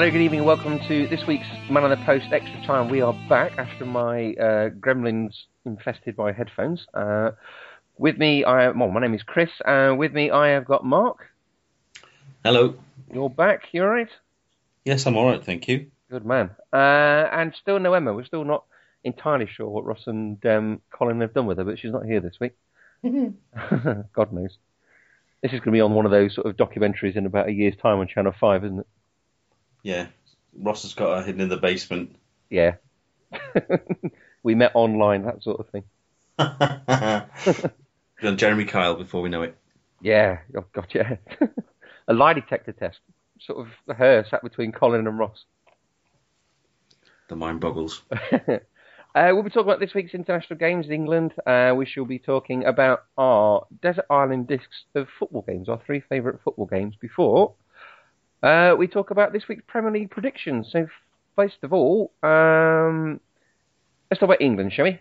Hello, good evening. Welcome to this week's Man on the Post Extra Time. We are back after my uh, gremlins infested by headphones. Uh, with me, I well, my name is Chris. Uh, with me, I have got Mark. Hello. You're back. You all right? Yes, I'm all right, thank you. Good man. Uh, and still no Emma. We're still not entirely sure what Ross and um, Colin have done with her, but she's not here this week. God knows. This is going to be on one of those sort of documentaries in about a year's time on Channel Five, isn't it? Yeah, Ross has got her hidden in the basement. Yeah. we met online, that sort of thing. Done Jeremy Kyle before we know it. Yeah, oh God, yeah. a lie detector test. Sort of her sat between Colin and Ross. The mind boggles. uh, we'll be talking about this week's international games in England. Uh, we shall be talking about our Desert Island discs of football games, our three favourite football games before uh, we talk about this week's Premier League predictions. So, first of all, um, let's talk about England, shall we?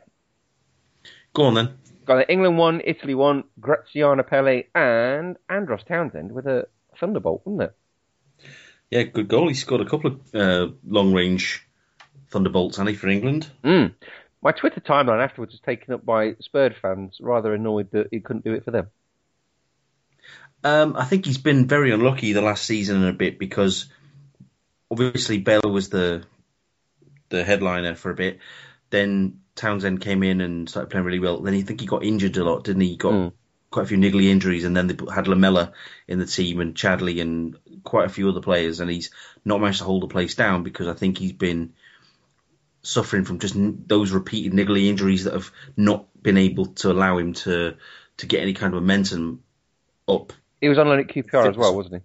Go on then. Got England won, Italy won, Graziano Pelle and Andros Townsend with a thunderbolt, wasn't it? Yeah, good goal. He scored a couple of uh, long range thunderbolts, Annie, for England. Mm. My Twitter timeline afterwards was taken up by Spurs fans, rather annoyed that he couldn't do it for them. Um, I think he's been very unlucky the last season and a bit because obviously Bale was the the headliner for a bit. Then Townsend came in and started playing really well. Then I think he got injured a lot, didn't he? he got mm. quite a few niggly injuries, and then they had Lamela in the team and Chadli and quite a few other players, and he's not managed to hold the place down because I think he's been suffering from just those repeated niggly injuries that have not been able to allow him to to get any kind of momentum up he was on loan at QPR as well, wasn't he?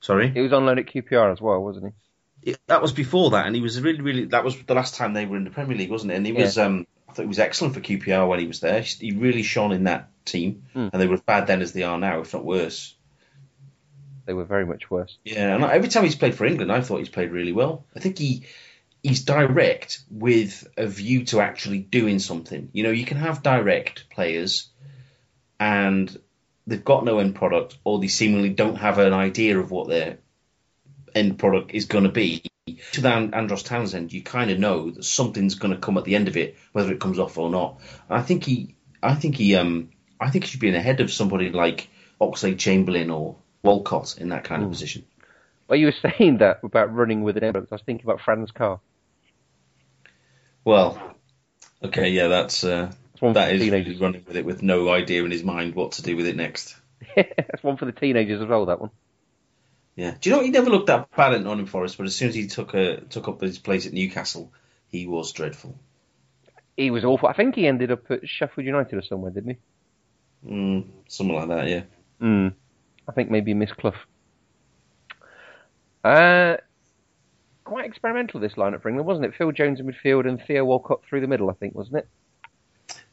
Sorry, he was on loan at QPR as well, wasn't he? It, that was before that, and he was really, really. That was the last time they were in the Premier League, wasn't it? And he yeah. was. Um, I thought he was excellent for QPR when he was there. He really shone in that team, mm. and they were as bad then as they are now, if not worse. They were very much worse. Yeah, and every time he's played for England, I thought he's played really well. I think he he's direct with a view to actually doing something. You know, you can have direct players and they've got no end product or they seemingly don't have an idea of what their end product is going to be. To the Andros Townsend, you kind of know that something's going to come at the end of it, whether it comes off or not. And I think he, I think he, um, I think he should be ahead of somebody like Oxlade Chamberlain or Walcott in that kind of hmm. position. Well, you were saying that about running with an end product. I was thinking about Franz Carr. Well, okay, yeah, that's uh, that is teenagers. running with it with no idea in his mind what to do with it next. That's one for the teenagers as well. That one. Yeah. Do you know he never looked that bad at Nottingham Forest, but as soon as he took a took up his place at Newcastle, he was dreadful. He was awful. I think he ended up at Sheffield United or somewhere, didn't he? Mm, something like that, yeah. Mm. I think maybe Miss Clough. Uh, quite experimental this lineup for England, wasn't it? Phil Jones in midfield and Theo Walcott through the middle, I think, wasn't it?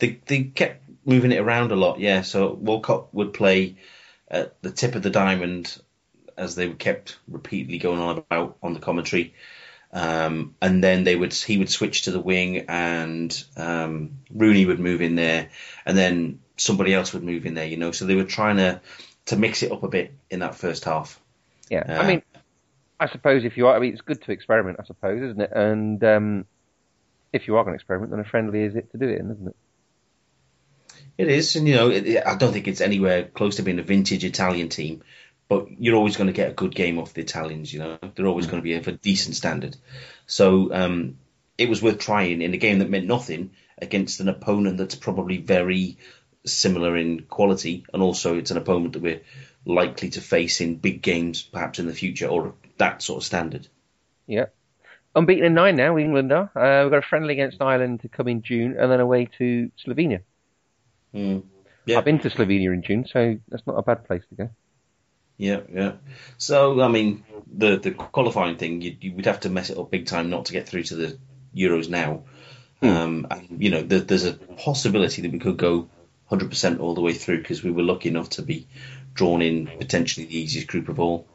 They they kept moving it around a lot. Yeah, so Walcott would play at the tip of the diamond as they kept repeatedly going on about on the commentary. Um, and then they would he would switch to the wing, and um, Rooney would move in there, and then somebody else would move in there. You know, so they were trying to to mix it up a bit in that first half. Yeah, uh, I mean, I suppose if you are, I mean, it's good to experiment, I suppose, isn't it? And um, if you are going to experiment, then a friendly is it to do it in, isn't it? It is, and you know, it, I don't think it's anywhere close to being a vintage Italian team, but you're always going to get a good game off the Italians. You know, they're always mm. going to be of a decent standard. So um, it was worth trying in a game that meant nothing against an opponent that's probably very similar in quality, and also it's an opponent that we're likely to face in big games, perhaps in the future, or that sort of standard. Yeah. unbeaten in nine now. England are. Uh, we've got a friendly against Ireland to come in June, and then away to Slovenia. Mm. Yeah. I've been to Slovenia in June, so that's not a bad place to go. Yeah, yeah. So I mean, the the qualifying thing, you, you would have to mess it up big time not to get through to the Euros now. Um, and, you know, there, there's a possibility that we could go 100% all the way through because we were lucky enough to be drawn in potentially the easiest group of all.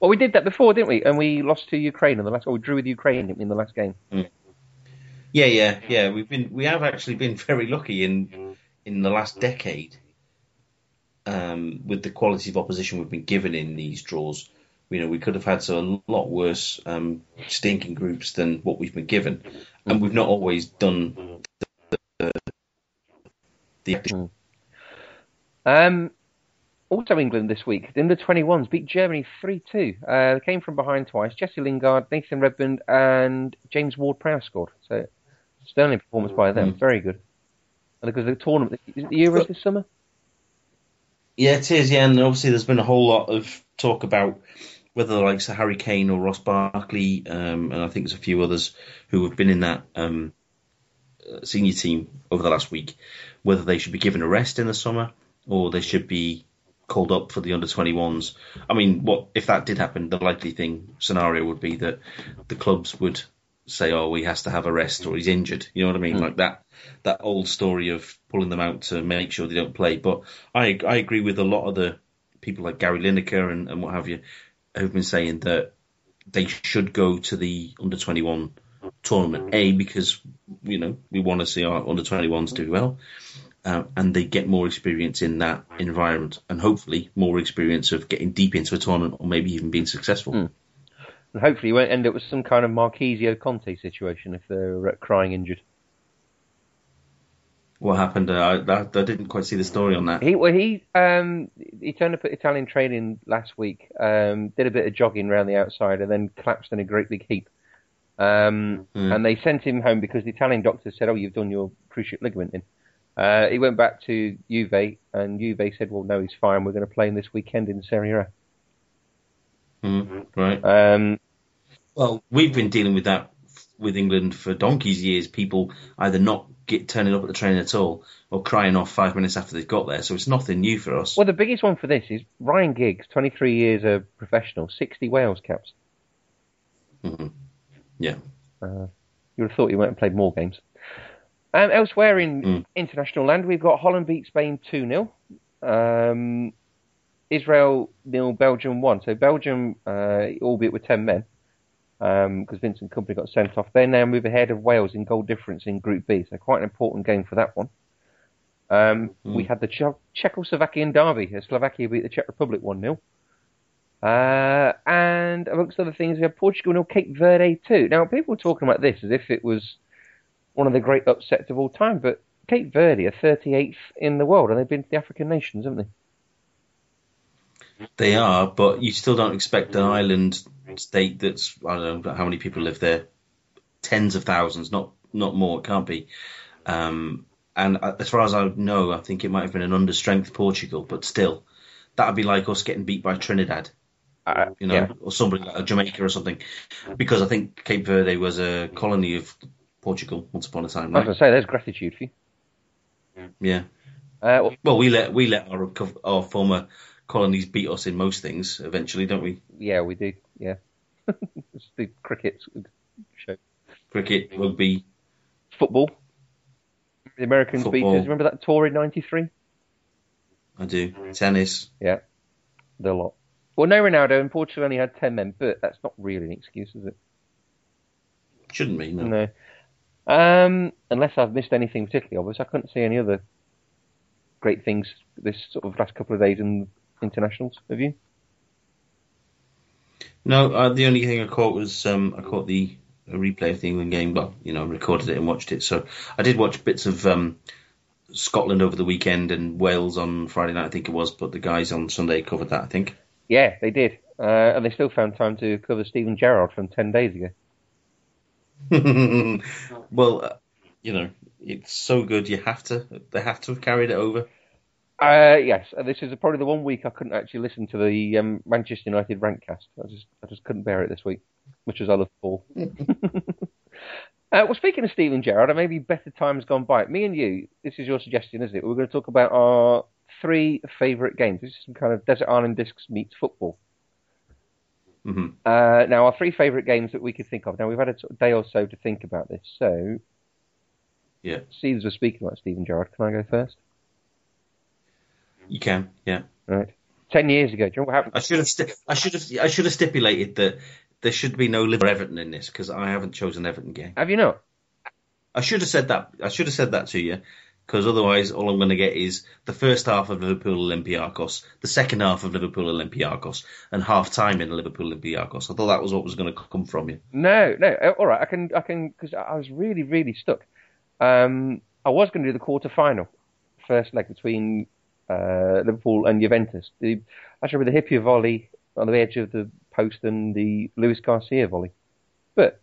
Well, we did that before, didn't we? And we lost to Ukraine in the last. Or we drew with Ukraine in the last game. Yeah, yeah, yeah. We've been we have actually been very lucky in in the last decade um, with the quality of opposition we've been given in these draws. You know, we could have had a lot worse um, stinking groups than what we've been given, and we've not always done the, the, the Um, also, England this week, in the 21s, beat Germany 3 2. Uh, they came from behind twice. Jesse Lingard, Nathan Redmond, and James Ward Prowse scored. So, sterling performance by them. Very good. And because the tournament, is the Euros this summer? Yeah, it is. Yeah, and obviously there's been a whole lot of talk about whether the likes of Harry Kane or Ross Barkley, um, and I think there's a few others who have been in that um, senior team over the last week, whether they should be given a rest in the summer or they should be called up for the under 21s. I mean, what if that did happen? The likely thing scenario would be that the clubs would say, "Oh, he has to have a rest or he's injured." You know what I mean? Like that that old story of pulling them out to make sure they don't play. But I I agree with a lot of the people like Gary Lineker and, and what have you who've been saying that they should go to the under 21 tournament. A because you know we want to see our under 21s do well. Uh, and they get more experience in that environment, and hopefully more experience of getting deep into a tournament, or maybe even being successful. And hopefully, you won't end up with some kind of Marchisio Conte situation if they're uh, crying injured. What happened? Uh, I, I, I didn't quite see the story on that. He well he um he turned up at Italian training last week. Um, did a bit of jogging around the outside and then collapsed in a great big heap. Um, and they sent him home because the Italian doctor said, "Oh, you've done your cruciate ligamenting." Uh, he went back to Juve and Juve said, "Well, no, he's fine. We're going to play him this weekend in Serie A." Mm, right. Um, Well, we've been dealing with that with England for donkey's years. People either not get turning up at the training at all, or crying off five minutes after they've got there. So it's nothing new for us. well, the biggest one for this is Ryan Giggs, 23 years a professional, 60 Wales caps. Yeah. You would have thought he went and played more games. Um, elsewhere in international land, we've got Holland beat Spain 2 0. Um, Israel nil, Belgium 1. So Belgium, uh, albeit with 10 men, because Vincent Kompany got sent off, they now move ahead of Wales in goal difference in Group B. So quite an important game for that one. Um, We had the che- Czechoslovakian derby. as Slovakia beat the Czech Republic 1 0. Uh, and amongst other things, we have Portugal nil, Cape Verde 2. Now, people are talking about this as if it was one of the great upsets of all time, but Cape Verde are 38th in the world, and they've been to the African nations, haven't they? They are, but you still don't expect an island state that's I don't know how many people live there, tens of thousands, not not more. It can't be. Um, and as far as I know, I think it might have been an understrength Portugal, but still, that would be like us getting beat by Trinidad, Uh, you know, yeah. or somebody like Jamaica or something, because I think Cape Verde was a colony of Portugal once upon a time, I was going to say, there's gratitude for you. Yeah. Uh, Well, we let we let our our former colonies beat us in most things eventually, don't we? yeah, we do. Yeah. it's the cricket show. Cricket, rugby, Football. The Americans beat us. Remember that tour in 93? I do. Tennis. Yeah. The lot. Well, no Ronaldo, and Portugal only had 10 men, but that's not really an excuse, is it? Shouldn't be, no. No. Um, unless I've missed anything particularly obvious, I couldn't see any other great things this sort of last couple of days in internationals. Have you? No, uh, the only thing I caught was um, I caught the a replay of the England game, but you know, recorded it and watched it. So I did watch bits of um, Scotland over the weekend and Wales on Friday night, I think it was. But the guys on Sunday covered that, I think. Yeah, they did. Uh, and they still found time to cover Steven Gerrard from 10 days ago. well, uh, you know, it's so good. You have to. They have to have carried it over. Uh, yes, this is probably the one week I couldn't actually listen to the um, Manchester United rantcast. I just, I just couldn't bear it this week, much as I love Paul. uh, well, speaking of Steven Gerrard, and maybe better times gone by. Me and you, this is your suggestion, isn't it? We're going to talk about our three favourite games. This is some kind of Desert Island Discs meets football. hmm Uh, now, our three favourite games that we could think of. Now, we've had a day or so to think about this. So, Yeah, Steve's was speaking about Steven Gerrard. Can I go first? You can. Yeah, Right. Ten years ago, do you know what happened? I should have. Sti- I should have. I should have stipulated that there should be no Liverpool Everton in this because I haven't chosen Everton game. Have you not? I should have said that. I should have said that to you because otherwise, all I'm going to get is the first half of Liverpool Olympiacos, the second half of Liverpool Olympiacos, and half time in Liverpool Olympiacos. I thought that was what was going to come from you. No, no. uh, All right, I can, I can, because I was really, really stuck. Um, I was going to do the quarter final, first leg between uh, Liverpool and Juventus. The, I should remember the Hyypiä volley on the edge of the post and the Luis Garcia volley. But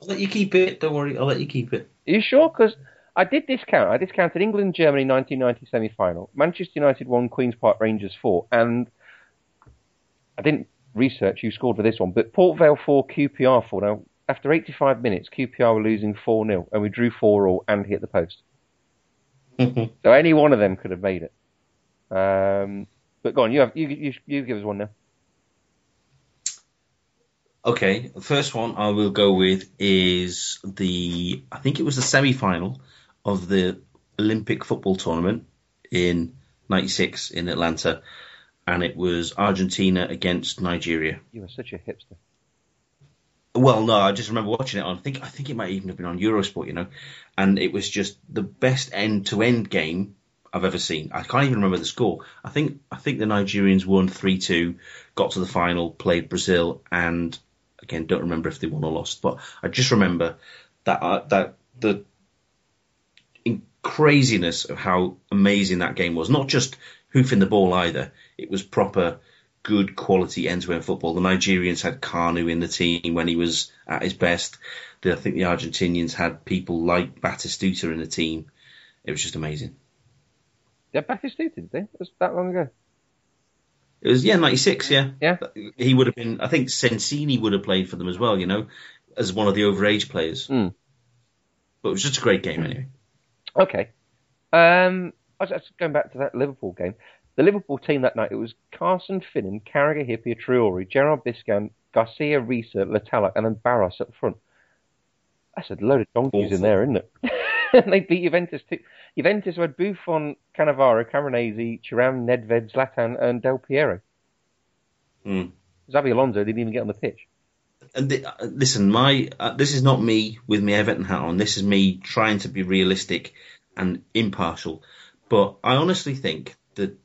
I'll let you keep it. Don't worry. I'll let you keep it. are you sure? Because I did discount. I discounted England Germany 1990 semi final. Manchester United won Queens Park Rangers four, and I didn't research who scored for this one, but Port Vale four, QPR four. Now after 85 minutes, QPR were losing four 0 and we drew four all and hit the post. So any one of them could have made it. Um, but go on, you have you you, you give us one now. Okay, the first one I will go with is the I think it was the semi-final of the Olympic football tournament in '96 in Atlanta, and it was Argentina against Nigeria. You are such a hipster. Well, no, I just remember watching it on. I think I think it might even have been on Eurosport, you know, and it was just the best end-to-end game I've ever seen. I can't even remember the score. I think I think the Nigerians won three-two, got to the final, played Brazil, and again don't remember if they won or lost, but I just remember that uh, that the in craziness of how amazing that game was. Not just hoofing the ball either; it was proper good quality end-to-end football. The Nigerians had Kanu in the team when he was at his best. The, I think the Argentinians had people like Batistuta in the team. It was just amazing. Yeah, Batistuta, did they? It was that long ago. It was yeah, ninety six, yeah. Yeah. He would have been. I think Sensini would have played for them as well. You know, as one of the overage players. Mm. But it was just a great game anyway. Okay. Um, I was just going back to that Liverpool game. The Liverpool team that night, it was Carson Finnan, Carragher, Hyypiä, Traore, Gerrard Biscan, Garcia, Riise, Latala, and then Baros up front. That's a load of donkeys in there, isn't it? and they beat Juventus too. Juventus had Buffon, Cannavaro, Camoranesi, Thuram, Nedved, Zlatan, and Del Piero. Mm. Xabi Alonso didn't even get on the pitch. And the, uh, listen, my uh, this is not me with my Everton hat on. This is me trying to be realistic and impartial. But I honestly think that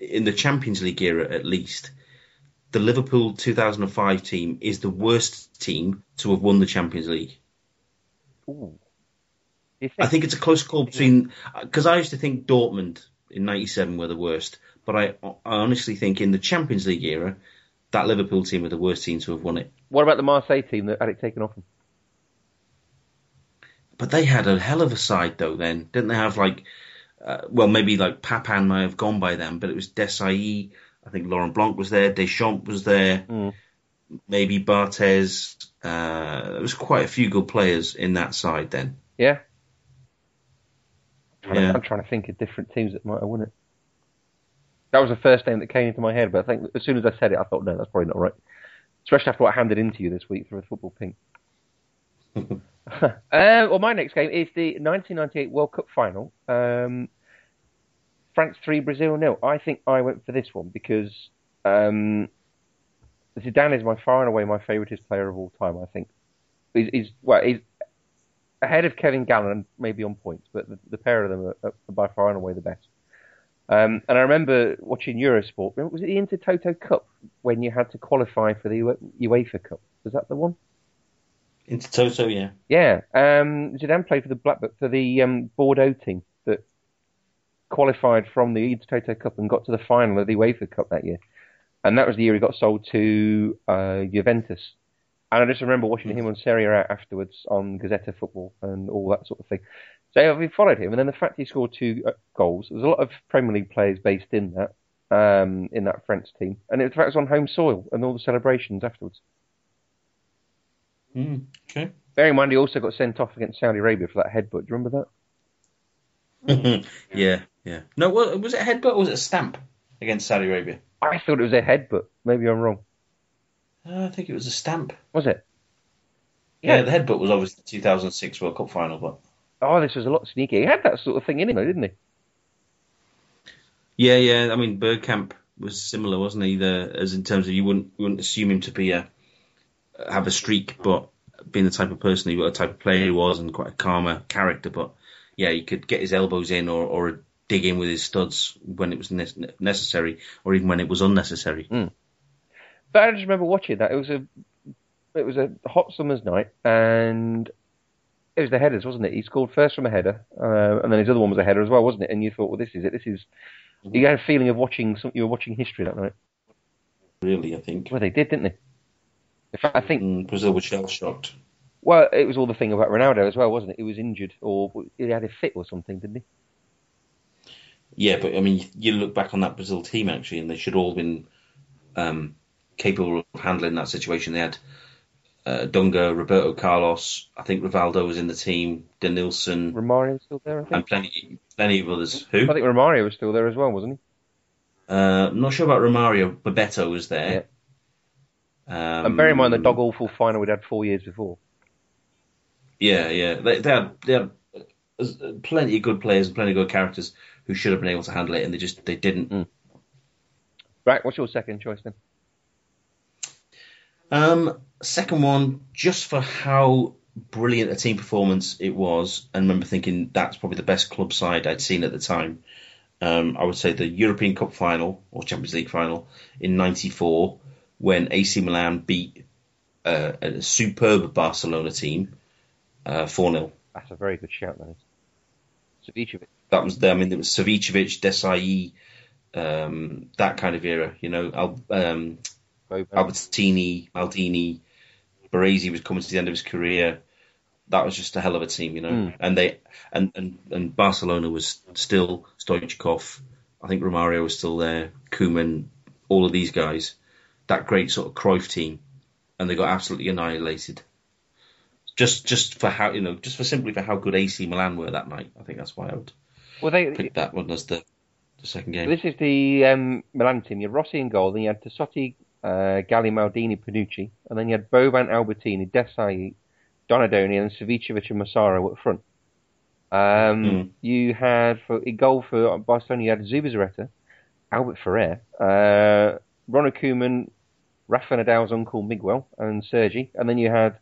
in the Champions League era, at least, the Liverpool 2005 team is the worst team to have won the Champions League. Ooh. You I think it's a close call between because I used to think Dortmund in '97 were the worst, but I, I honestly think in the Champions League era, that Liverpool team were the worst team to have won it. What about the Marseille team that had it taken off them? But they had a hell of a side though. Then didn't they have like, uh, well maybe like Papin might have gone by then, but it was Desailly. I think Laurent Blanc was there. Deschamps was there. Mm. Maybe Barthez. Uh, there was quite a few good players in that side then. Yeah. I'm trying, Yeah. to, I'm trying to think of different teams that might have won it. That was the first name that came into my head, but I think as soon as I said it, I thought, no, that's probably not right. Especially after what I handed into you this week for a football pink. uh, well, my next game is the 1998 World Cup final. Um, France 3, Brazil nil. I think I went for this one because um, Zidane is my far and away my favouriteest player of all time, I think. He's, he's, well, he's ahead of Kevin Gallen and maybe on points, but the, the pair of them are, are by far and away the best. Um, and I remember watching Eurosport. Was it the Intertoto Cup when you had to qualify for the UEFA Cup? Was that the one? Intertoto, yeah. Yeah. Um, Zidane played for the Black for the um, Bordeaux team that qualified from the Intertoto Cup and got to the final of the UEFA Cup that year. And that was the year he got sold to uh, Juventus. And I just remember watching him on Serie A afterwards on Gazzetta Football and all that sort of thing. So we followed him, and then the fact he scored two uh, goals. There's a lot of Premier League players based in that, um, in that French team, and it, was on home soil and all the celebrations afterwards. Mm, okay. Bear in mind, he also got sent off against Saudi Arabia for that headbutt. Do you remember that? yeah, yeah. No, was it a headbutt or was it a stamp against Saudi Arabia? I thought it was a headbutt. Maybe I'm wrong. Uh, I think it was a stamp. Was it? Yeah, yeah the headbutt was obviously the 2006 World Cup final, but. Oh, this was a lot sneaky. He had that sort of thing in him, didn't he? Yeah, yeah. I mean, Bergkamp was similar, wasn't he? The, as in terms of you wouldn't you wouldn't assume him to be a have a streak, but being the type of person he, the type of player he was, and quite a calmer character. But yeah, he could get his elbows in or, or dig in with his studs when it was ne- necessary, or even when it was unnecessary. Mm. But I just remember watching that. It was a it was a hot summer's night, and it was the headers, wasn't it? He scored first from a header, uh, and then his other one was a header as well, wasn't it? And you thought, well, this is it. This is. You had a feeling of watching. Some, you were watching history that night. Really, I think. Well, they did, didn't they? In fact, I think mm, Brazil was shell shocked. Well, it was all the thing about Ronaldo as well, wasn't it? He was injured or he had a fit or something, didn't he? Yeah, but I mean, you look back on that Brazil team actually, and they should all have been um, capable of handling that situation. They had uh, Dunga, Roberto Carlos, I think Rivaldo was in the team, Denilson, Romario was still there, I think, and plenty, plenty of others. Who? I think Romario was still there as well, wasn't he? Uh, I'm not sure about Romario. Bebeto was there. Yeah. Um, and bear in mind the dog awful final we'd had four years before. Yeah, yeah, they, they had they had plenty of good players and plenty of good characters who should have been able to handle it, and they just they didn't. Mm. Right, what's your second choice then? Um, second one, just for how brilliant a team performance it was, and remember thinking that's probably the best club side I'd seen at the time. Um, I would say the European Cup final or Champions League final in '94 when AC Milan beat uh, a superb Barcelona team uh, 4 0. That's a very good shout, that is. Savicevic. That was, I mean, it was Savicevic, Desailly, um, that kind of era, you know, um, Albertini, Maldini, Baresi was coming to the end of his career. That was just a hell of a team, you know. Mm. And they and, and, and Barcelona was still Stoichkov. I think Romario was still there. Koeman, all of these guys that great sort of Cruyff team, and they got absolutely annihilated. Just just for how you know, just for simply for how good AC Milan were that night. I think that's why I would well, they, pick that one as the, the second game. This is the um, Milan team. You had Rossi in goal, then you had Tassotti, uh, Galli, Maldini, Panucci, and then you had Boban, Albertini, Desailly, Donadoni, and Savicevic and Massaro up front. Um, mm. You had for a goal for Barcelona, you had Zubizarreta, Albert Ferrer, uh, Ronald Koeman, Rafa Nadal's uncle Miguel, and Sergi. And then you had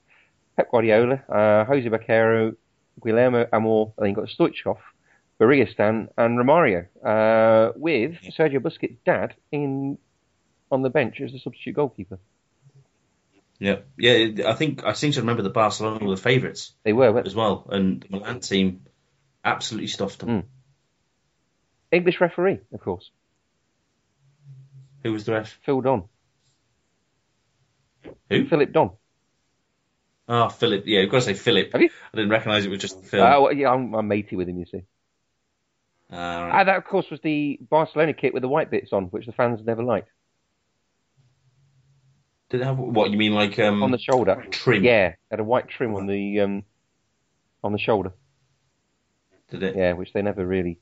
Pep Guardiola, uh, Jose Bakero, Guillermo Amor, and then you got Stoichkov, Beguiristain, and Romario, uh, with Sergio Busquets' dad in on the bench as a substitute goalkeeper. Yeah, yeah. I think I seem to remember the Barcelona were the favourites. They were as well, and the Milan team absolutely stuffed them. Mm. English referee, of course. Who was the ref? Phil Don. Who? Philip Don. Oh, Philip. Yeah, you've got to say Philip. Have you? I didn't recognise it was just Phil. Uh, well, yeah, I'm, I'm matey with him, you see. Uh, right. uh, that, of course, was the Barcelona kit with the white bits on, which the fans never liked. Did it have what you mean, like um, on the shoulder trim? Yeah, had a white trim on the um, on the shoulder. Did it? Yeah, which they never really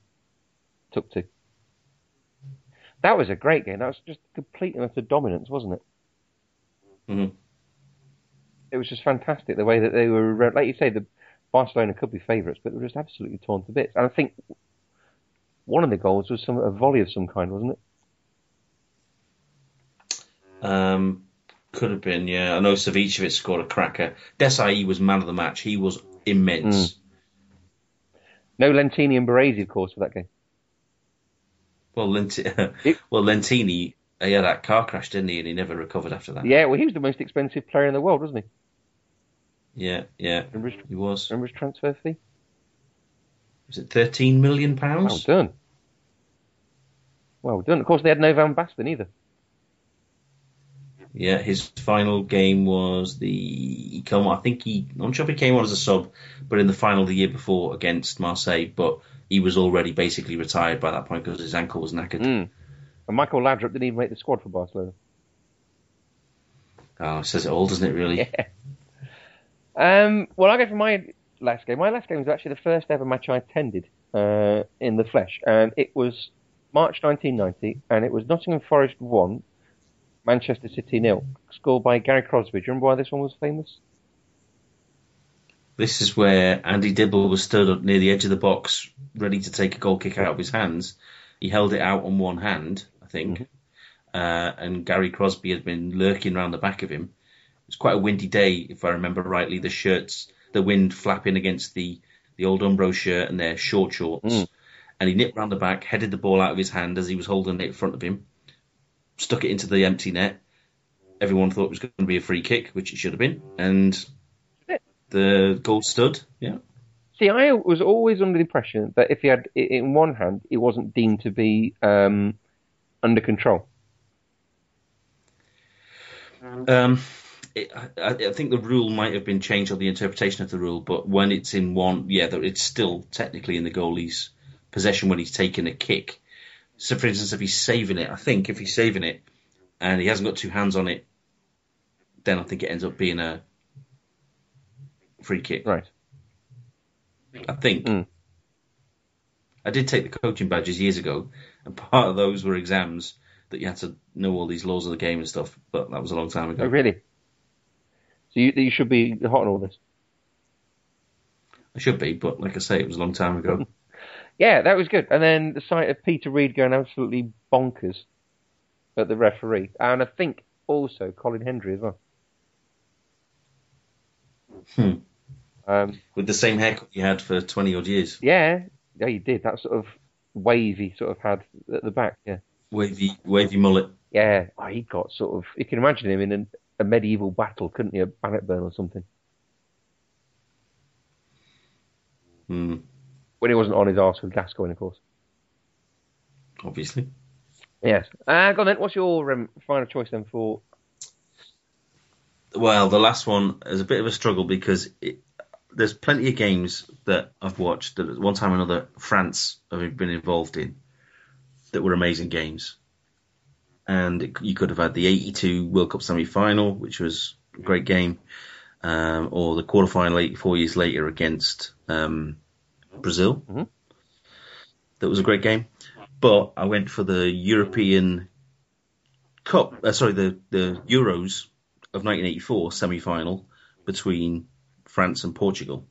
took to. That was a great game. That was just complete and utter dominance, wasn't it? Mm-hmm. It was just fantastic the way that they were. Like you say, the Barcelona could be favourites, but they were just absolutely torn to bits. And I think one of the goals was some a volley of some kind, wasn't it? Um, could have been, yeah. I know Savicevic scored a cracker. Desailly was man of the match. He was immense. Mm. No Lentini and Baresi, of course, for that game. Well, Lentini, well, Lentini, he had that car crash, didn't he? And he never recovered after that. Yeah, well, he was the most expensive player in the world, wasn't he? Yeah, yeah, his, he was. Remember his transfer fee? Was it thirteen million pounds? Well done. Well done. Of course, they had no Van Basten either. Yeah, his final game was the he come. I think he. I'm not sure he came on as a sub, but in the final the year before against Marseille. But he was already basically retired by that point because his ankle was knackered. Mm. And Michael Laudrup didn't even make the squad for Barcelona. Oh, it says it all, doesn't it? Really? Yeah. Um, well, I'll go for my last game. My last game was actually the first ever match I attended uh, in the flesh, and it was March 1990, and it was Nottingham Forest 1, Manchester City nil, scored by Gary Crosby. Do you remember why this one was famous? This is where Andy Dibble was stood up near the edge of the box, ready to take a goal kick out of his hands. He held it out on one hand, I think, mm-hmm. uh, and Gary Crosby had been lurking around the back of him. It was quite a windy day, if I remember rightly. The shirts, the wind flapping against the the old Umbro shirt and their short shorts. Mm. And he nipped round the back, headed the ball out of his hand as he was holding it in front of him, stuck it into the empty net. Everyone thought it was going to be a free kick, which it should have been, and the goal stood. Yeah. See, I was always under the impression that if he had it in one hand, it wasn't deemed to be um, under control. Um, it, I, I, think the rule might have been changed or the interpretation of the rule, but when it's in one, yeah, it's still technically in the goalie's possession when he's taking a kick. So, for instance, if he's saving it, I think if he's saving it and he hasn't got two hands on it, then I think it ends up being a free kick. Right. I think. Mm. I did take the coaching badges years ago, and part of those were exams that you had to know all these laws of the game and stuff. But that was a long time ago. Oh, really? So you, you should be hot on all this. I should be, but like I say, it was a long time ago. yeah, that was good. And then the sight of Peter Reid going absolutely bonkers at the referee, and I think also Colin Hendry as well. Hmm. Um, With the same haircut you had for 20 odd years. Yeah, yeah, you did. That sort of wavy sort of had at the back, yeah. Wavy, wavy mullet. Yeah, oh, he got sort of. You can imagine him in a, a medieval battle, couldn't you? A Bannockburn or something. Hmm. When he wasn't on his arse with Gascoigne, of course. Obviously. Yes. Uh, go on then. What's your um, final choice then for well, the last one is a bit of a struggle because it, there's plenty of games that I've watched that at one time or another France have been involved in that were amazing games. And it, you could have had the 82 World Cup semi final, which was a great game, um, or the quarter final four years later against um, Brazil. Mm-hmm. That was a great game. But I went for the European Cup, uh, sorry, the, the Euros of 1984 semi-final between France and Portugal.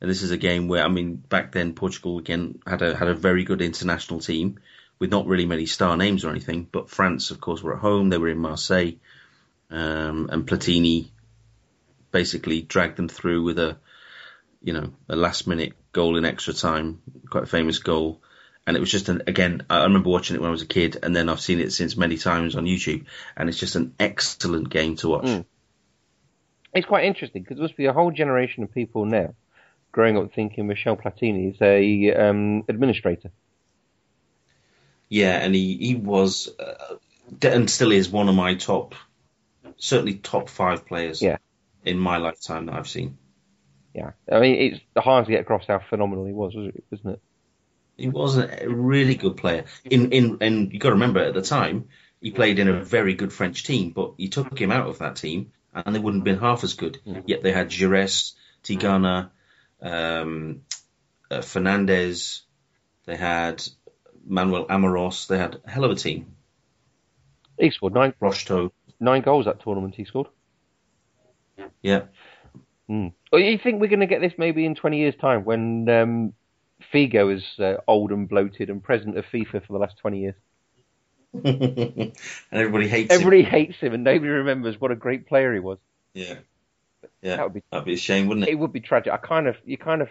And this is a game where, I mean, back then Portugal again had a had a very good international team with not really many star names or anything. But France, of course, were at home. They were in Marseille, um, and Platini basically dragged them through with a, you know, a last minute goal in extra time, quite a famous goal and it was just an again I remember watching it when I was a kid and then I've seen it since many times on YouTube and it's just an excellent game to watch. Mm. It's quite interesting because there must be a whole generation of people now growing up thinking Michel Platini is a um, administrator. Yeah, and he he was uh, and still is one of my top, certainly top five players. Yeah. in my lifetime that I've seen. Yeah, I mean it's hard to get across how phenomenal he was, wasn't it? He was a really good player. In in and you got to remember at the time he played in a very good French team, but you took him out of that team and they wouldn't have been half as good. Mm. Yet they had Giresse, Tigana, um, uh, Fernandez, they had Manuel Amoros. They had a hell of a team. He scored nine. Rocheteau. Nine goals that tournament. He scored. Yeah. Mm. You think we're going to get this maybe in 20 years' time when um, Figo is uh, old and bloated and president of FIFA for the last 20 years. and everybody hates him. everybody him. hates him, and nobody remembers what a great player he was. Yeah, yeah, that would be that'd be a shame, wouldn't it? It would be tragic. I kind of, you kind of,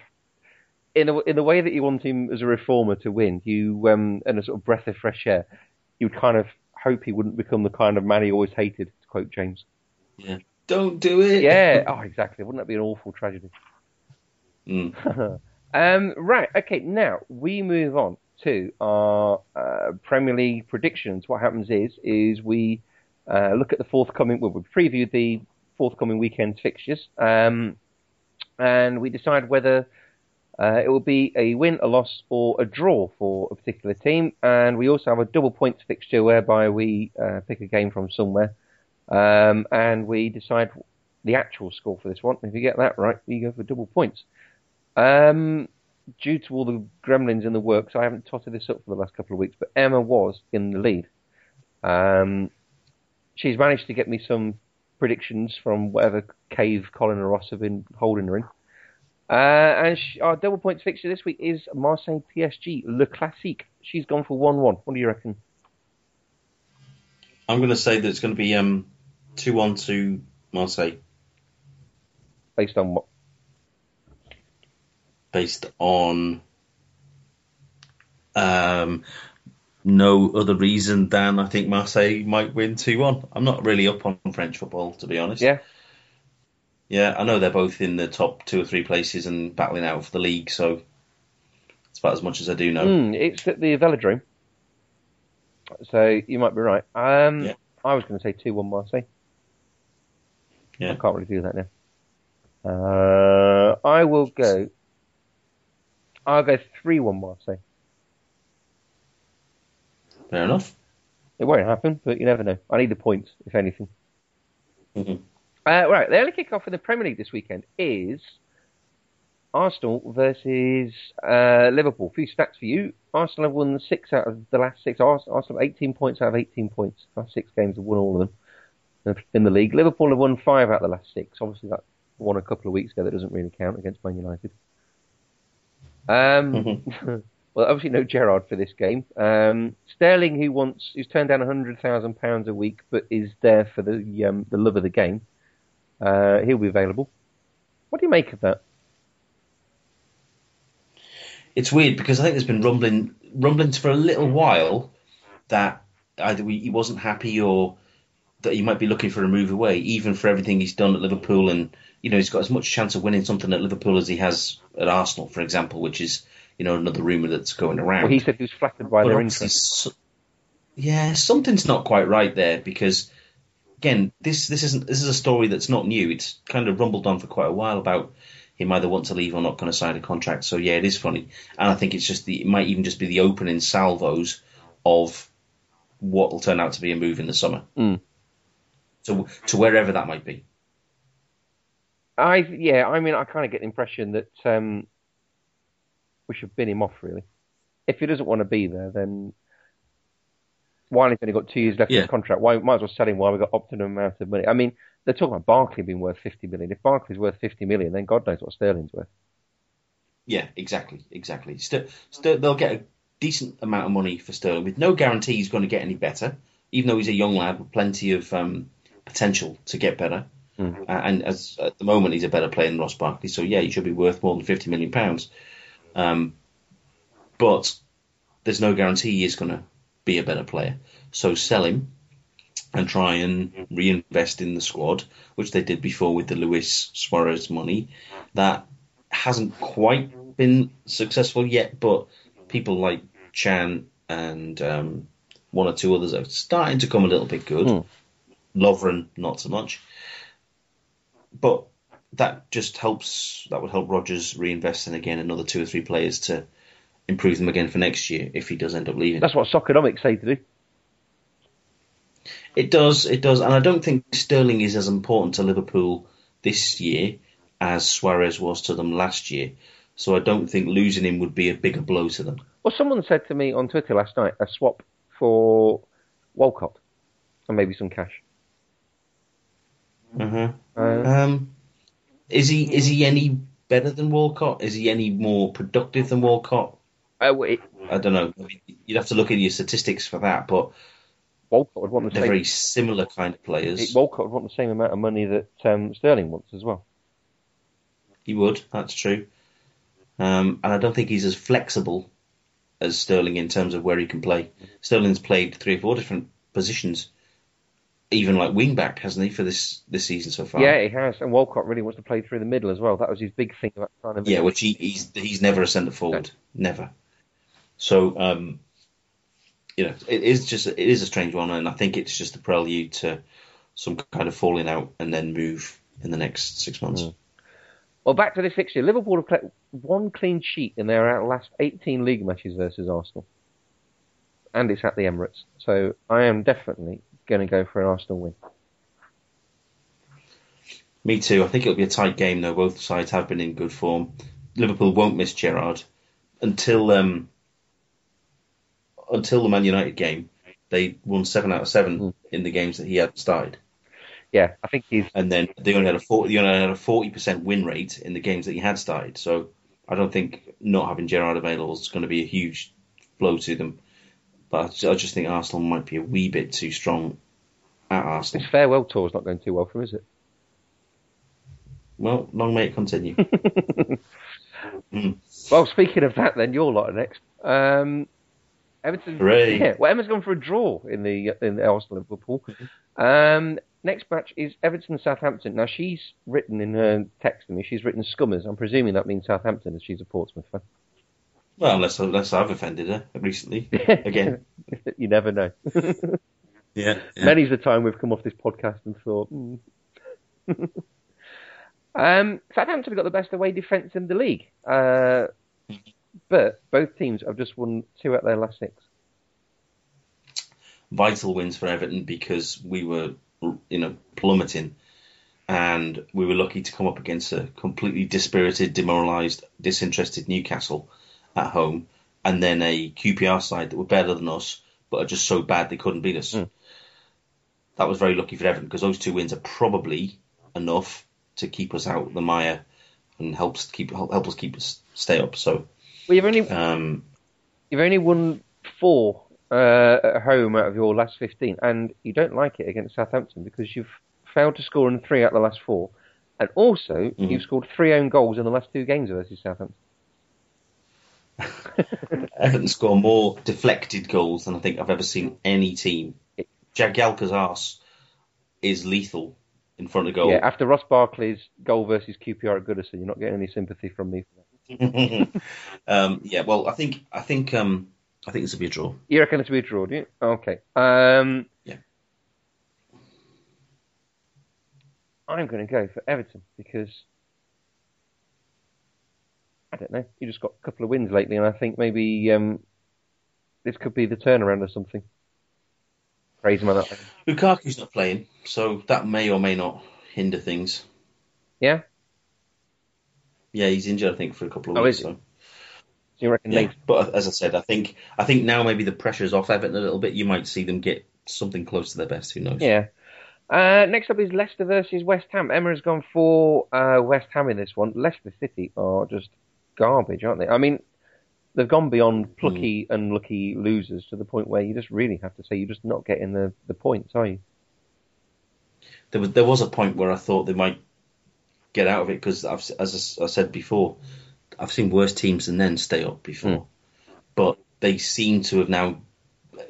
in a, in the way that you want him as a reformer to win, you um, and a sort of breath of fresh air, you would kind of hope he wouldn't become the kind of man he always hated. To quote James. Yeah, don't do it. Yeah, oh, exactly. Wouldn't that be an awful tragedy? Mm. Um, right, okay, now we move on to our uh, Premier League predictions. What happens is, is we uh, look at the forthcoming. Well, we preview the forthcoming weekend's fixtures, um, and we decide whether uh, it will be a win, a loss, or a draw for a particular team. And we also have a double points fixture whereby we uh, pick a game from somewhere, um, and we decide the actual score for this one. If you get that right, you go for double points. Um, due to all the gremlins in the works, I haven't totted this up for the last couple of weeks, but Emma was in the lead. Um, she's managed to get me some predictions from whatever cave Colin and Ross have been holding her in. Uh, and she, our double points fixture this week is Marseille PSG, Le Classique. She's gone for 1 1. What do you reckon? I'm going to say that it's going to be um, 2 1 to Marseille. Based on what? Based on um, no other reason than I think Marseille might win 2 1. I'm not really up on French football, to be honest. Yeah. Yeah, I know they're both in the top two or three places and battling out for the league, so it's about as much as I do know. Mm, it's at the Velodrome. So you might be right. Um, Yeah. I was going to say 2 1 Marseille. Yeah. I can't really do that now. Uh, I will go. I'll go 3 1 Marseille. Fair enough. It won't happen, but you never know. I need the points, if anything. Mhm. Uh, right, the early kick-off in the Premier League this weekend is Arsenal versus uh, Liverpool. A few stats for you. Arsenal have won six out of the last six. Arsenal have 18 points out of 18 points. Last six games have won all of them in the league. Liverpool have won five out of the last six. Obviously, that won a couple of weeks ago. That doesn't really count against Man United. Um, well, obviously no Gerrard for this game. Um, Sterling, who wants, who's turned down hundred thousand pounds a week, but is there for the um, the love of the game. Uh, he'll be available. What do you make of that? It's weird because I think there's been rumbling rumblings for a little while that either he wasn't happy or that he might be looking for a move away, even for everything he's done at Liverpool. And you know, he's got as much chance of winning something at Liverpool as he has at Arsenal, for example, which is you know another rumor that's going around. Well, he said he was flattered by But their interest. so- yeah, something's not quite right there because again, this this isn't this is a story that's not new. It's kind of rumbled on for quite a while about him either want to leave or not going to sign a contract. So yeah, it is funny, and I think it's just the it might even just be the opening salvos of what will turn out to be a move in the summer. Mm. To to wherever that might be. I yeah, I mean, I kind of get the impression that um, we should bin him off. Really, if he doesn't want to be there, then while he's only got two years left in Yeah. his contract, why might as well sell him while we've got optimum amount of money. I mean, they're talking about Barkley being worth fifty million. If Barkley's worth fifty million, then God knows what Sterling's worth. Yeah, exactly, exactly. St- St- they'll get a decent amount of money for Sterling with no guarantee he's going to get any better, even though he's a young lad with plenty of um, potential to get better. Mm. And as at the moment, he's a better player than Ross Barkley, so yeah, he should be worth more than fifty million pounds. Um, but there's no guarantee he is going to be a better player. So sell him and try and reinvest in the squad, which they did before with the Luis Suarez money. That hasn't quite been successful yet, but people like Can and um, one or two others are starting to come a little bit good. Hmm. Lovren, not so much. But that just helps. That would help Rodgers reinvest in again another two or three players to improve them again for next year if he does end up leaving. That's what Soccernomics say to do. It does, it does, and I don't think Sterling is as important to Liverpool this year as Suarez was to them last year. So I don't think losing him would be a bigger blow to them. Well, someone said to me on Twitter last night a swap for Walcott and maybe some cash. Uh-huh. Uh, Um, is he is he any better than Walcott? Is he any more productive than Walcott? uh, well, it, I don't know. I mean, you'd have to look at your statistics for that, but Walcott would want the they're same. very similar kind of it- players. Walcott would want the same amount of money that um, Sterling wants as well. He would, that's true. Um, and I don't think he's as flexible as Sterling in terms of where he can play. Sterling's played three or four different positions, even like wing back, hasn't he, for this this season so far? Yeah, he has, and Walcott really wants to play through the middle as well. That was his big thing about trying to. Yeah, which he, he's he's never a centre forward, never. So um, you know, it is just it is a strange one, and I think it's just a prelude to some kind of falling out and then move in the next six months. Mm. Well, back to this fixture. Liverpool have kept one clean sheet in their last 18 league matches versus Arsenal. And it's at the Emirates. So I am definitely going to go for an Arsenal win. Me too. I think it'll be a tight game, though. Both sides have been in good form. Liverpool won't miss Gerrard until um, until the Man United game. They won seven out of seven mm. in the games that he had started. Yeah, I think he's. And then they only had a 40, they only had a forty percent win rate in the games that he had started. So I don't think not having Gerrard available is going to be a huge blow to them. But I just think Arsenal might be a wee bit too strong at Arsenal. His farewell tour is not going too well for him, is it? Well, long may it continue. mm. Well, speaking of that, then your lot are next. Um, Everton. Hooray. Yeah, well, Emma's gone for a draw in the in the Arsenal Liverpool. Mm-hmm. Um, next match is Everton Southampton. Now she's written in her text to me. She's written Scummers. I'm presuming that means Southampton, as she's a Portsmouth fan. Well, unless unless I've offended her recently again. you never know. yeah, yeah. Many's the time we've come off this podcast and thought. Mm. um, Southampton have got the best away defence in the league. Uh, but both teams have just won two out of their last six. Vital wins for Everton because we were, you know, plummeting, and we were lucky to come up against a completely dispirited, demoralised, disinterested Newcastle at home, and then a QPR side that were better than us but are just so bad they couldn't beat us. Mm. That was very lucky for Everton because those two wins are probably enough to keep us out of the mire and help us keep help us keep us stay up. So well, you've only um, you've only won four uh, at home out of your last fifteen, and you don't like it against Southampton because you've failed to score in three out of the last four, and also mm-hmm. you've scored three own goals in the last two games versus Southampton. Everton score more deflected goals than I think I've ever seen any team. Jagielka's arse is lethal in front of goal. Yeah, after Ross Barkley's goal versus QPR at Goodison, you're not getting any sympathy from me for that. um, yeah, well, I think I think um, I think this will be a draw. You reckon it's will be a draw, do you? Okay. Um, yeah. I'm going to go for Everton because I don't know. You just got a couple of wins lately, and I think maybe um, this could be the turnaround or something. Crazy man. Lukaku's not playing, so that may or may not hinder things. Yeah. Yeah, he's injured, I think, for a couple of oh, weeks. So. you reckon? Yeah, but as I said, I think I think now maybe the pressure's off Everton a little bit. You might see them get something close to their best. Who knows? Yeah. Uh, next up is Leicester versus West Ham. Emma has gone for uh, West Ham in this one. Leicester City are just garbage, aren't they? I mean, they've gone beyond plucky mm. and lucky losers to the point where you just really have to say you're just not getting the, the points, are you? There was there was a point where I thought they might get out of it because, as I said before, I've seen worse teams than then stay up before, mm. but they seem to have now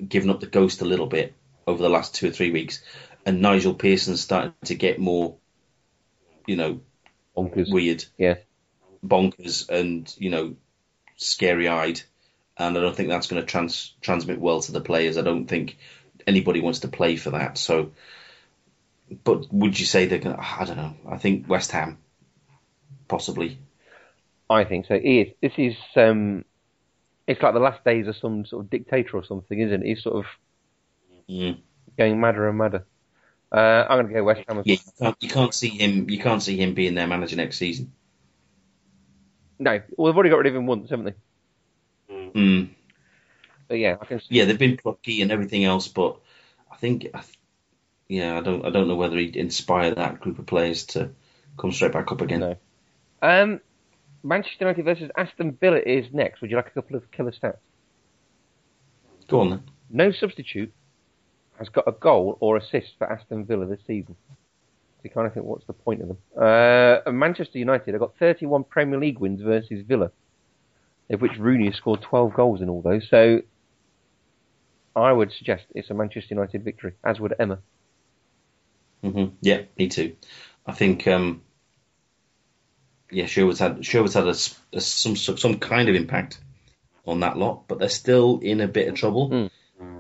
given up the ghost a little bit over the last two or three weeks, and Nigel Pearson's starting to get more, you know, bonkers, weird, yeah, bonkers, and you know, scary eyed, and I don't think that's going to trans- transmit well to the players. I don't think anybody wants to play for that, so but would you say they're going to? I don't know. I think West Ham, possibly. I think so. It is. This is. Um, it's like the last days of some sort of dictator or something, isn't it? He's sort of going madder and madder. Uh, I'm going to go West Ham. Yeah, you can't, you can't see him. You can't see him being their manager next season. No, well, they've already got rid of him once, haven't they? Mm. But yeah, I can. See. Yeah, they've been plucky and everything else, but I think I yeah, I don't I don't know whether he'd inspire that group of players to come straight back up again. No. Um, Manchester United versus Aston Villa is next. Would you like a couple of killer stats? Go on then. No substitute has got a goal or assist for Aston Villa this season. You kind of think, what's the point of them? Uh, Manchester United have got 31 Premier League wins versus Villa, of which Rooney has scored 12 goals in all those. So I would suggest it's a Manchester United victory, as would Emma. Mm-hmm. Yeah, me too. I think um, yeah, Sherwood's had Sherwood's had a, a, some some kind of impact on that lot, but they're still in a bit of trouble. Mm.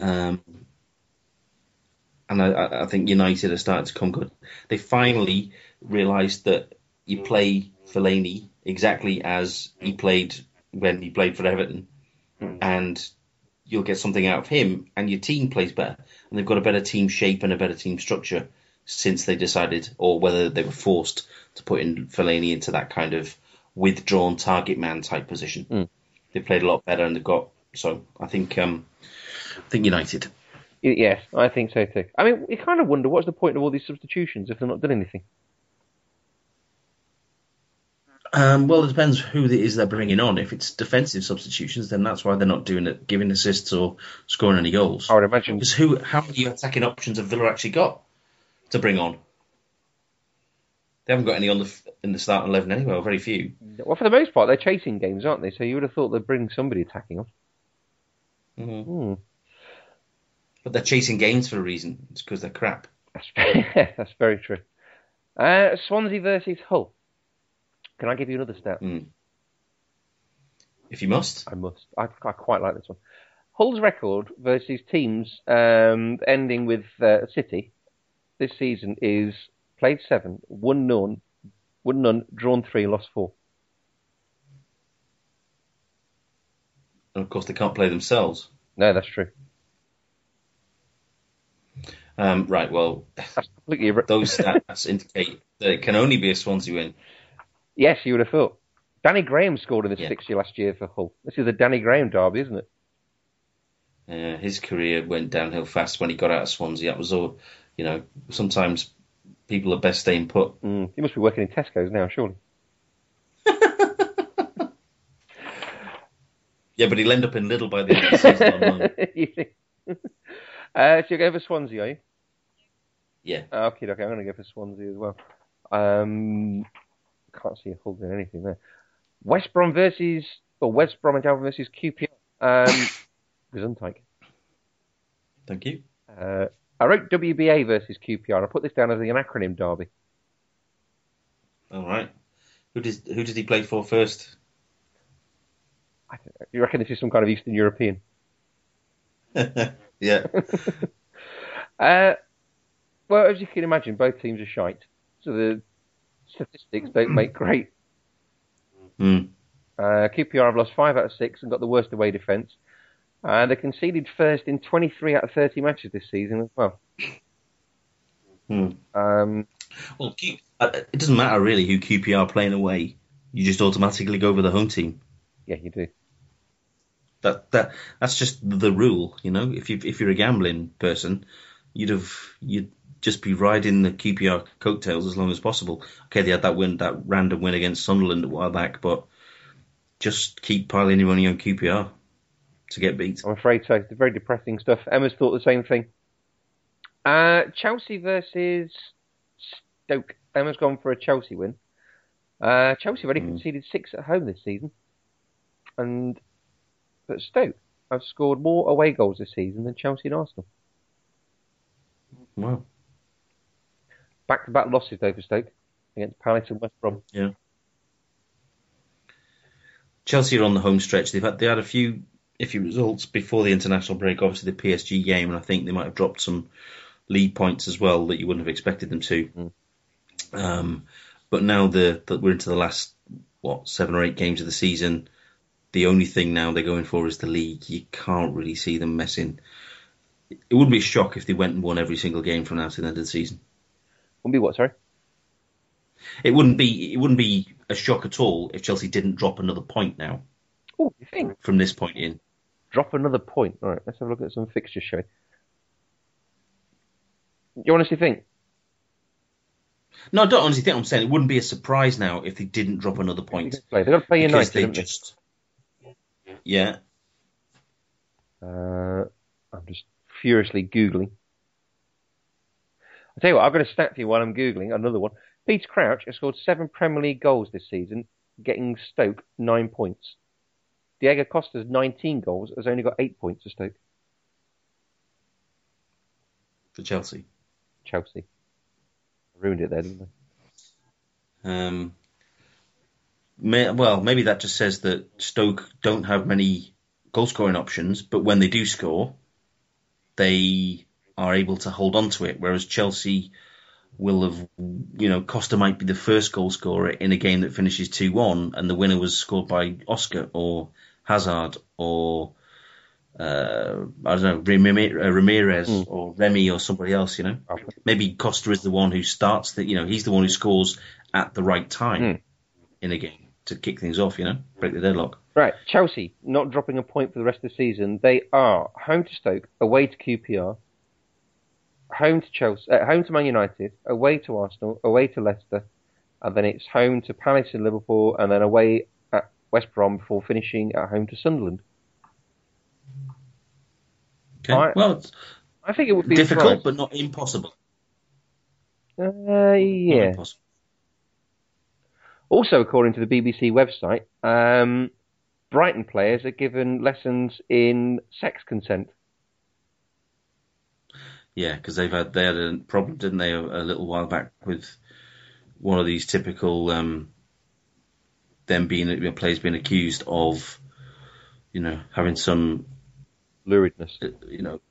Um, and I, I think United are starting to come good. They finally realised that you play Fellaini exactly as he played when he played for Everton, and you'll get something out of him, and your team plays better, and they've got a better team shape and a better team structure since they decided, or whether they were forced to put in Fellaini into that kind of withdrawn target man type position. Mm. They played a lot better, and they've got so I think um, I think United. Yes, I think so too. I mean, you kind of wonder what's the point of all these substitutions if they're not doing anything. Um, well, it depends who it is they're bringing on. If it's defensive substitutions, then that's why they're not doing it, giving assists or scoring any goals. I would imagine. Because who, how many attacking options have Villa actually got to bring on? They haven't got any on the in the starting eleven anyway. Or very few. Well, for the most part, they're chasing games, aren't they? So you would have thought they'd bring somebody attacking on. hmm Hmm. But they're chasing games for a reason. It's because they're crap. That's, that's very true. Uh, Swansea versus Hull. Can I give you another stat? Mm. If you must, I must. I, I quite like this one. Hull's record versus teams um, ending with uh, City this season is played seven, won none, won none, drawn three, lost four. and of course they can't play themselves. No, that's true. Um, right. Well, those stats indicate that it can only be a Swansea win. yes, you would have thought. Danny Graham scored in this Yeah. fixture last year for Hull. This is the Danny Graham derby, isn't it? Uh, his career went downhill fast when he got out of Swansea. That was all. You know, sometimes people are best staying put. Mm. He must be working in Tesco's now, surely. Yeah, but he'll end up in Lidl by the end of the season. on loan. you think? uh, so you go for Swansea, are you? Yeah. Okay, okay, I'm going to go for Swansea as well. Um, can't see a Hull doing anything there. West Brom versus, or West Bromwich Albion versus QPR. Um, Gesundheit. Thank you. Uh, I wrote WBA versus QPR. I put this down as an acronym derby. All right. Who did who did he play for first? I don't know. You reckon this is some kind of Eastern European? yeah. Uh, well, as you can imagine, both teams are shite. So the statistics don't make great. Hmm. Uh, QPR have lost five out of six and got the worst away defence. And they conceded first in 23 out of 30 matches this season as well. Hmm. Um, Well, Q, uh, it doesn't matter really who QPR are playing away. You just automatically go with the home team. yeah, you do. That that that's just the rule, you know. If you if you're a gambling person, you'd have you'd just be riding the QPR coattails as long as possible. Okay, they had that win, that random win against Sunderland a while back, but just keep piling your money on QPR to get beat. I'm afraid so. It's very depressing stuff. Emma's thought the same thing. Uh, Chelsea versus Stoke. Emma's gone for a Chelsea win. Uh, Chelsea have already Mm. conceded six at home this season, and but Stoke have scored more away goals this season than Chelsea and Arsenal. Wow. Back-to-back losses though for Stoke against Palace and West Brom. Yeah. Chelsea are on the home stretch. They've had they had a few a few results before the international break. Obviously, the PSG game, and I think they might have dropped some lead points as well that you wouldn't have expected them to. Mm. Um, but now the that we're into the last what seven or eight games of the season. The only thing now they're going for is the league. You can't really see them messing. It wouldn't be a shock if they went and won every single game from now to the end of the season. Won't be what? Sorry. It wouldn't be it wouldn't be a shock at all if Chelsea didn't drop another point now Oh, you think? from this point in. Drop another point. All right, let's have a look at some fixtures showing. You honestly think? No, I don't honestly think I'm saying it wouldn't be a surprise now if they didn't drop another point. Point. going to play United, they? just yeah Uh, I'm just furiously googling. I tell you what, I've got a stat for you while I'm googling another one. Peter Crouch has scored seven Premier League goals this season, getting Stoke nine points. Diego Costa's 19 goals has only got eight points to Stoke. for Chelsea. Chelsea. I ruined it there, didn't I? Um, may, well, maybe that just says that Stoke don't have many goal scoring options, but when they do score, they are able to hold on to it, whereas Chelsea will have, you know, Costa might be the first goal scorer in a game that finishes 2-1 and the winner was scored by Oscar or Hazard or uh, I don't know, uh, Ramires mm. or Remy or somebody else, you know. Maybe Costa is the one who starts the, you know, he's the one who scores at the right time mm. in a game to kick things off, you know, break the deadlock. Right, Chelsea not dropping a point for the rest of the season. They are home to Stoke, away to QPR, home to Chelsea, uh, home to Man United, away to Arsenal, away to Leicester, and then it's home to Palace and Liverpool, and then away at West Brom before finishing at home to Sunderland. Okay. I, well, I think it would be difficult, but not impossible. Uh, yeah. Impossible. Also, according to the BBC website, um, Brighton players are given lessons in sex consent. Yeah, because they've had they had a problem, didn't they, a, a, little while back with one of these typical um, them being you know, players being accused of, you know, having some luridness. Uh, you know,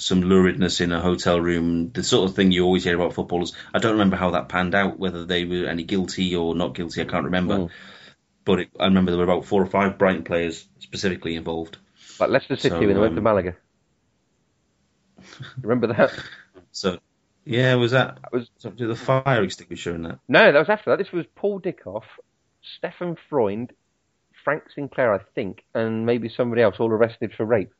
some luridness in a hotel room, the sort of thing you always hear about footballers. I don't remember how that panned out, whether they were any guilty or not guilty. I can't remember. Mm. But it, I remember there were about four or five Brighton players specifically involved. Like Leicester City so, when they um, went to Malaga. Remember that? So, yeah, was that, that was to the fire extinguisher in that? No, that was after that. This was Paul Dickov, Stefan Freund, Frank Sinclair, I think, and maybe somebody else, all arrested for rape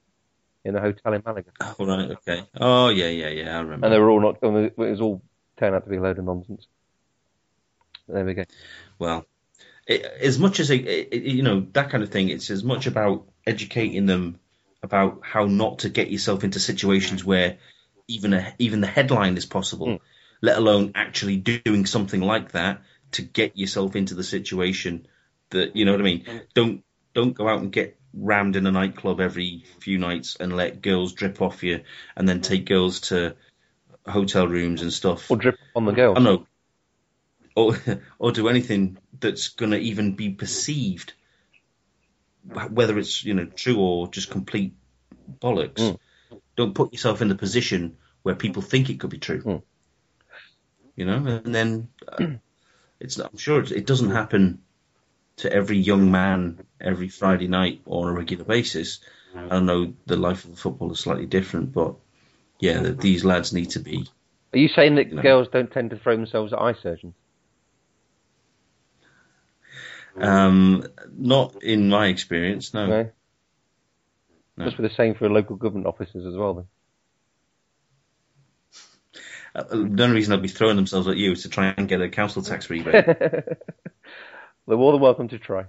in the hotel in Malaga. Oh, right, okay. Oh, yeah, yeah, yeah, I remember. And they were all not, it was all turned out to be a load of nonsense. There we go. Well, it, as much as, it, it, you know, that kind of thing, it's as much about educating them about how not to get yourself into situations where even a, even the headline is possible, mm. let alone actually doing something like that to get yourself into the situation that, you know what I mean? Mm. Don't, don't go out and get rammed in a nightclub every few nights and let girls drip off you and then take girls to hotel rooms and stuff. Or drip on the girls. I know. Or, or do anything that's going to even be perceived, whether it's you know true or just complete bollocks. Mm. Don't put yourself in the position where people think it could be true. Mm. You know, and then uh, it's. I'm sure it doesn't happen to every young man every Friday night or on a regular basis. I know the life of the football is slightly different, but yeah, these lads need to be. Are you saying that you know, girls don't tend to throw themselves at eye surgeons? Um, not in my experience, no. no. no. Must be the same for local government officers as well, then. Uh, the only reason I'd be throwing themselves at you is to try and get a council tax rebate. They're more than welcome to try.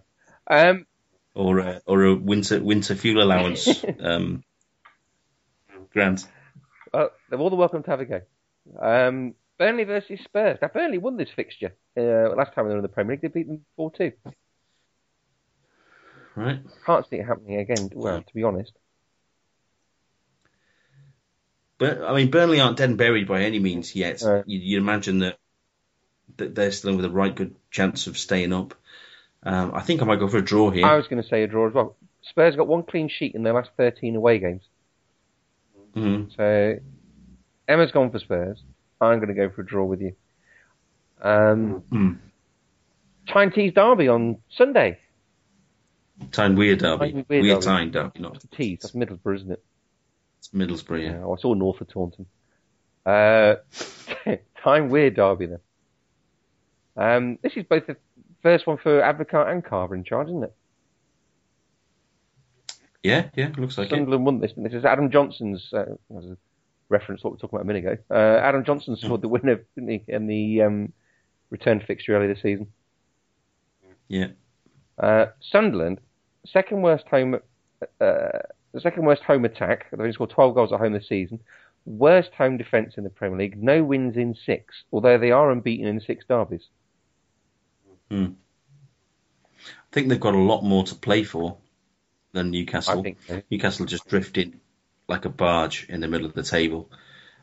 Um, or a, or a winter winter fuel allowance um, grant. Well, they're more than welcome to have a go. Um, Burnley versus Spurs. Now Burnley won this fixture uh, last time they were in the Premier League. They beat them four two. Right. Can't see it happening again. Well, to be honest. But I mean, Burnley aren't dead and buried by any means yet. Uh, you, you imagine that that they're still with a right good chance of staying up. Um, I think I might go for a draw here. I was going to say a draw as well. Spurs got one clean sheet in their last 13 away games. Mm-hmm. So Emma's gone for Spurs. I'm going to go for a draw with you. Um, mm. Tyne Derby on Sunday. Tyne Wear Derby. Tyne Wear, Wear Tyne Derby, not Tees. That's Middlesbrough, isn't it? It's Middlesbrough, yeah. yeah I saw North of Taunton. Uh, Tyne Wear Derby then. Um, this is both the first one for Advocaat and Carver in charge, isn't it? Yeah, yeah, looks like Sunderland it. won this. This is Adam Johnson's uh, reference what we were talking about a minute ago. Uh, Adam Johnson scored mm. the winner in the um, return fixture earlier this season. Yeah. Uh, Sunderland, second worst home, uh, the second worst home attack. They've only scored 12 goals at home this season. Worst home defence in the Premier League. No wins in six, although they are unbeaten in six derbies. Hmm. I think they've got a lot more to play for than Newcastle. So. Newcastle just drifted like a barge in the middle of the table.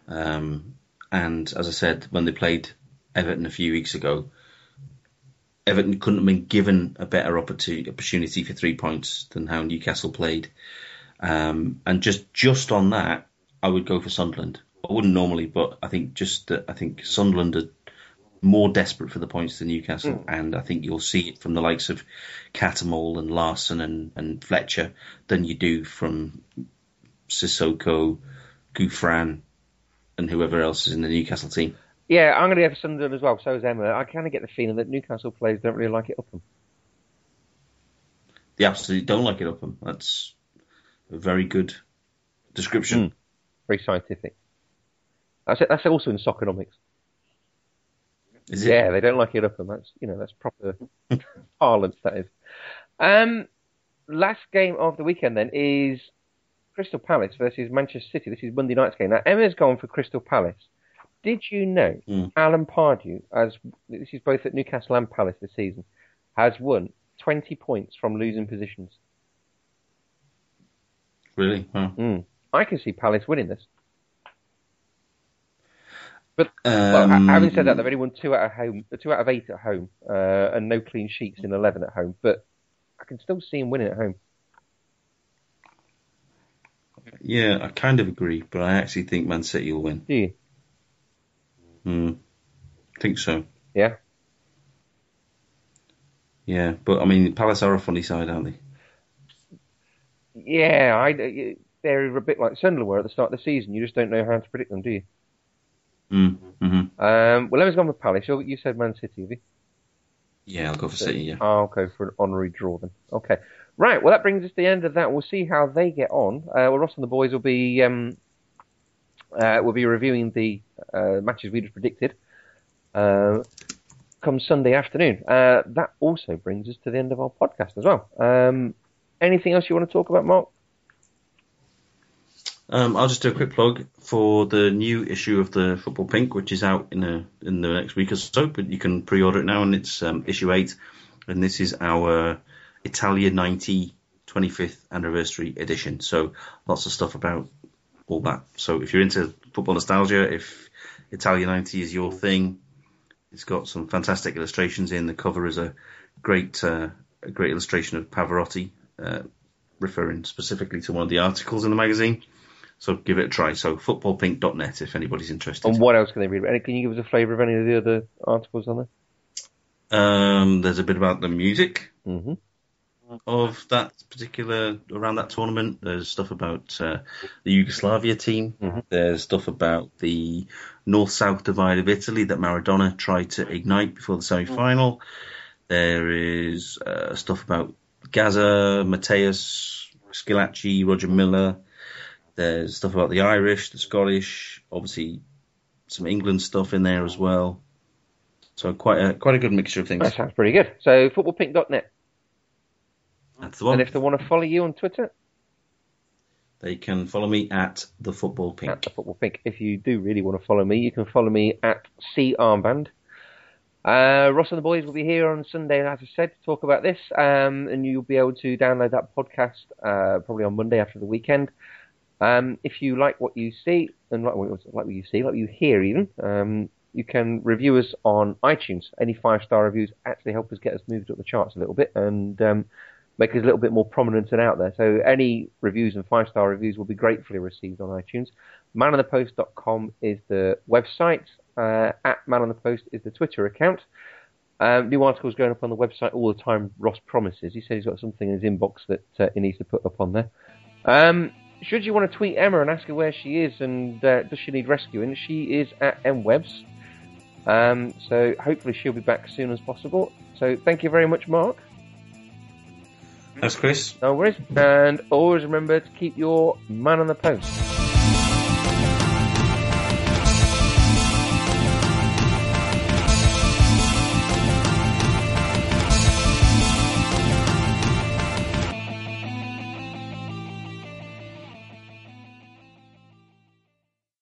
Um, and as I said, when they played Everton a few weeks ago, Everton couldn't have been given a better opportunity for three points than how Newcastle played. Um, and just just on that, I would go for Sunderland. I wouldn't normally, but I think just uh, I think Sunderland are more desperate for the points than Newcastle, mm. and I think you'll see it from the likes of Cattermole and Larsson and, and Fletcher than you do from Sissoko, Gouffran, and whoever else is in the Newcastle team. Yeah, I'm going to go for Sunderland as well. So is Emma. I kind of get the feeling that Newcastle players don't really like it up them. They absolutely don't like it up them. That's a very good description. Mm. Very scientific. That's. That's also in Soccernomics. Is it? Yeah, they don't like it up them. That's you know that's proper parlance. That is. Um, last game of the weekend then is Crystal Palace versus Manchester City. This is Monday night's game. Now Emma's gone for Crystal Palace. Did you know mm. Alan Pardew, as this is both at Newcastle and Palace this season, has won 20 points from losing positions? Really? Wow. Mm. I can see Palace winning this. But um, well, having said that, they've only won two out of home, two out of eight at home, uh, and no clean sheets in eleven at home. But I can still see them winning at home. Yeah, I kind of agree, but I actually think Man City will win. Do you? Hmm. Think so. Yeah. Yeah, but I mean, Palace are a funny side, aren't they? Yeah, I, they're a bit like Sunderland were at the start of the season. You just don't know how to predict them, do you? Mm, mm-hmm. Um, well, let's go with Palace. You said Man City, have you? Yeah, I'll go for City, yeah. I'll go for an honorary draw then. Okay. Right, well, that brings us to the end of that. We'll see how they get on. Uh, well, Ross and the boys will be um, uh, we'll be reviewing the uh, matches we just predicted uh, come Sunday afternoon. Uh, that also brings us to the end of our podcast as well. Um, anything else you want to talk about, Mark? Um, I'll just do a quick plug for the new issue of the Football Pink, which is out in the in the next week or so. But you can pre-order it now, and it's um, issue eight, and this is our Italia 90 25th anniversary edition. So lots of stuff about all that. So if you're into football nostalgia, if Italia 90 is your thing, it's got some fantastic illustrations in. The cover is a great uh, a great illustration of Pavarotti, uh, referring specifically to one of the articles in the magazine. So give it a try. So footballpink.net if anybody's interested. And what else can they read? Can you give us a flavour of any of the other articles on there? Um, there's a bit about the music mm-hmm. of that particular around that tournament. There's stuff about uh, the Yugoslavia team. Mm-hmm. There's stuff about the north-south divide of Italy that Maradona tried to ignite before the semi-final. There is uh, stuff about Gazza, Matthäus, Schillaci, Roger Milla. There's stuff about the Irish, the Scottish, obviously some England stuff in there as well. So quite a quite a good mixture of things. That sounds pretty good. So footballpink.net. That's the one. And if they want to follow you on Twitter, they can follow me at the football pink. At the football pink. If you do really want to follow me, you can follow me at C Armband. Uh, Ross and the boys will be here on Sunday, as I said, to talk about this, um, and you'll be able to download that podcast uh, probably on Monday after the weekend. Um, if you like what you see, and like, like what you see, like what you hear even, um, you can review us on iTunes. Any five star reviews actually help us get us moved up the charts a little bit and um, make us a little bit more prominent and out there. So any reviews and five star reviews will be gratefully received on iTunes. Manonthepost.com is the website. Uh, at Man on the Post is the Twitter account. Um, new articles going up on the website all the time. Ross promises. He said he's got something in his inbox that uh, he needs to put up on there. Um, should you want to tweet Emma and ask her where she is and uh, does she need rescuing, she is at mwebs. Um, so hopefully she'll be back as soon as possible. So thank you very much, Mark. Thanks, Chris. No worries. And always remember to keep your man on the post.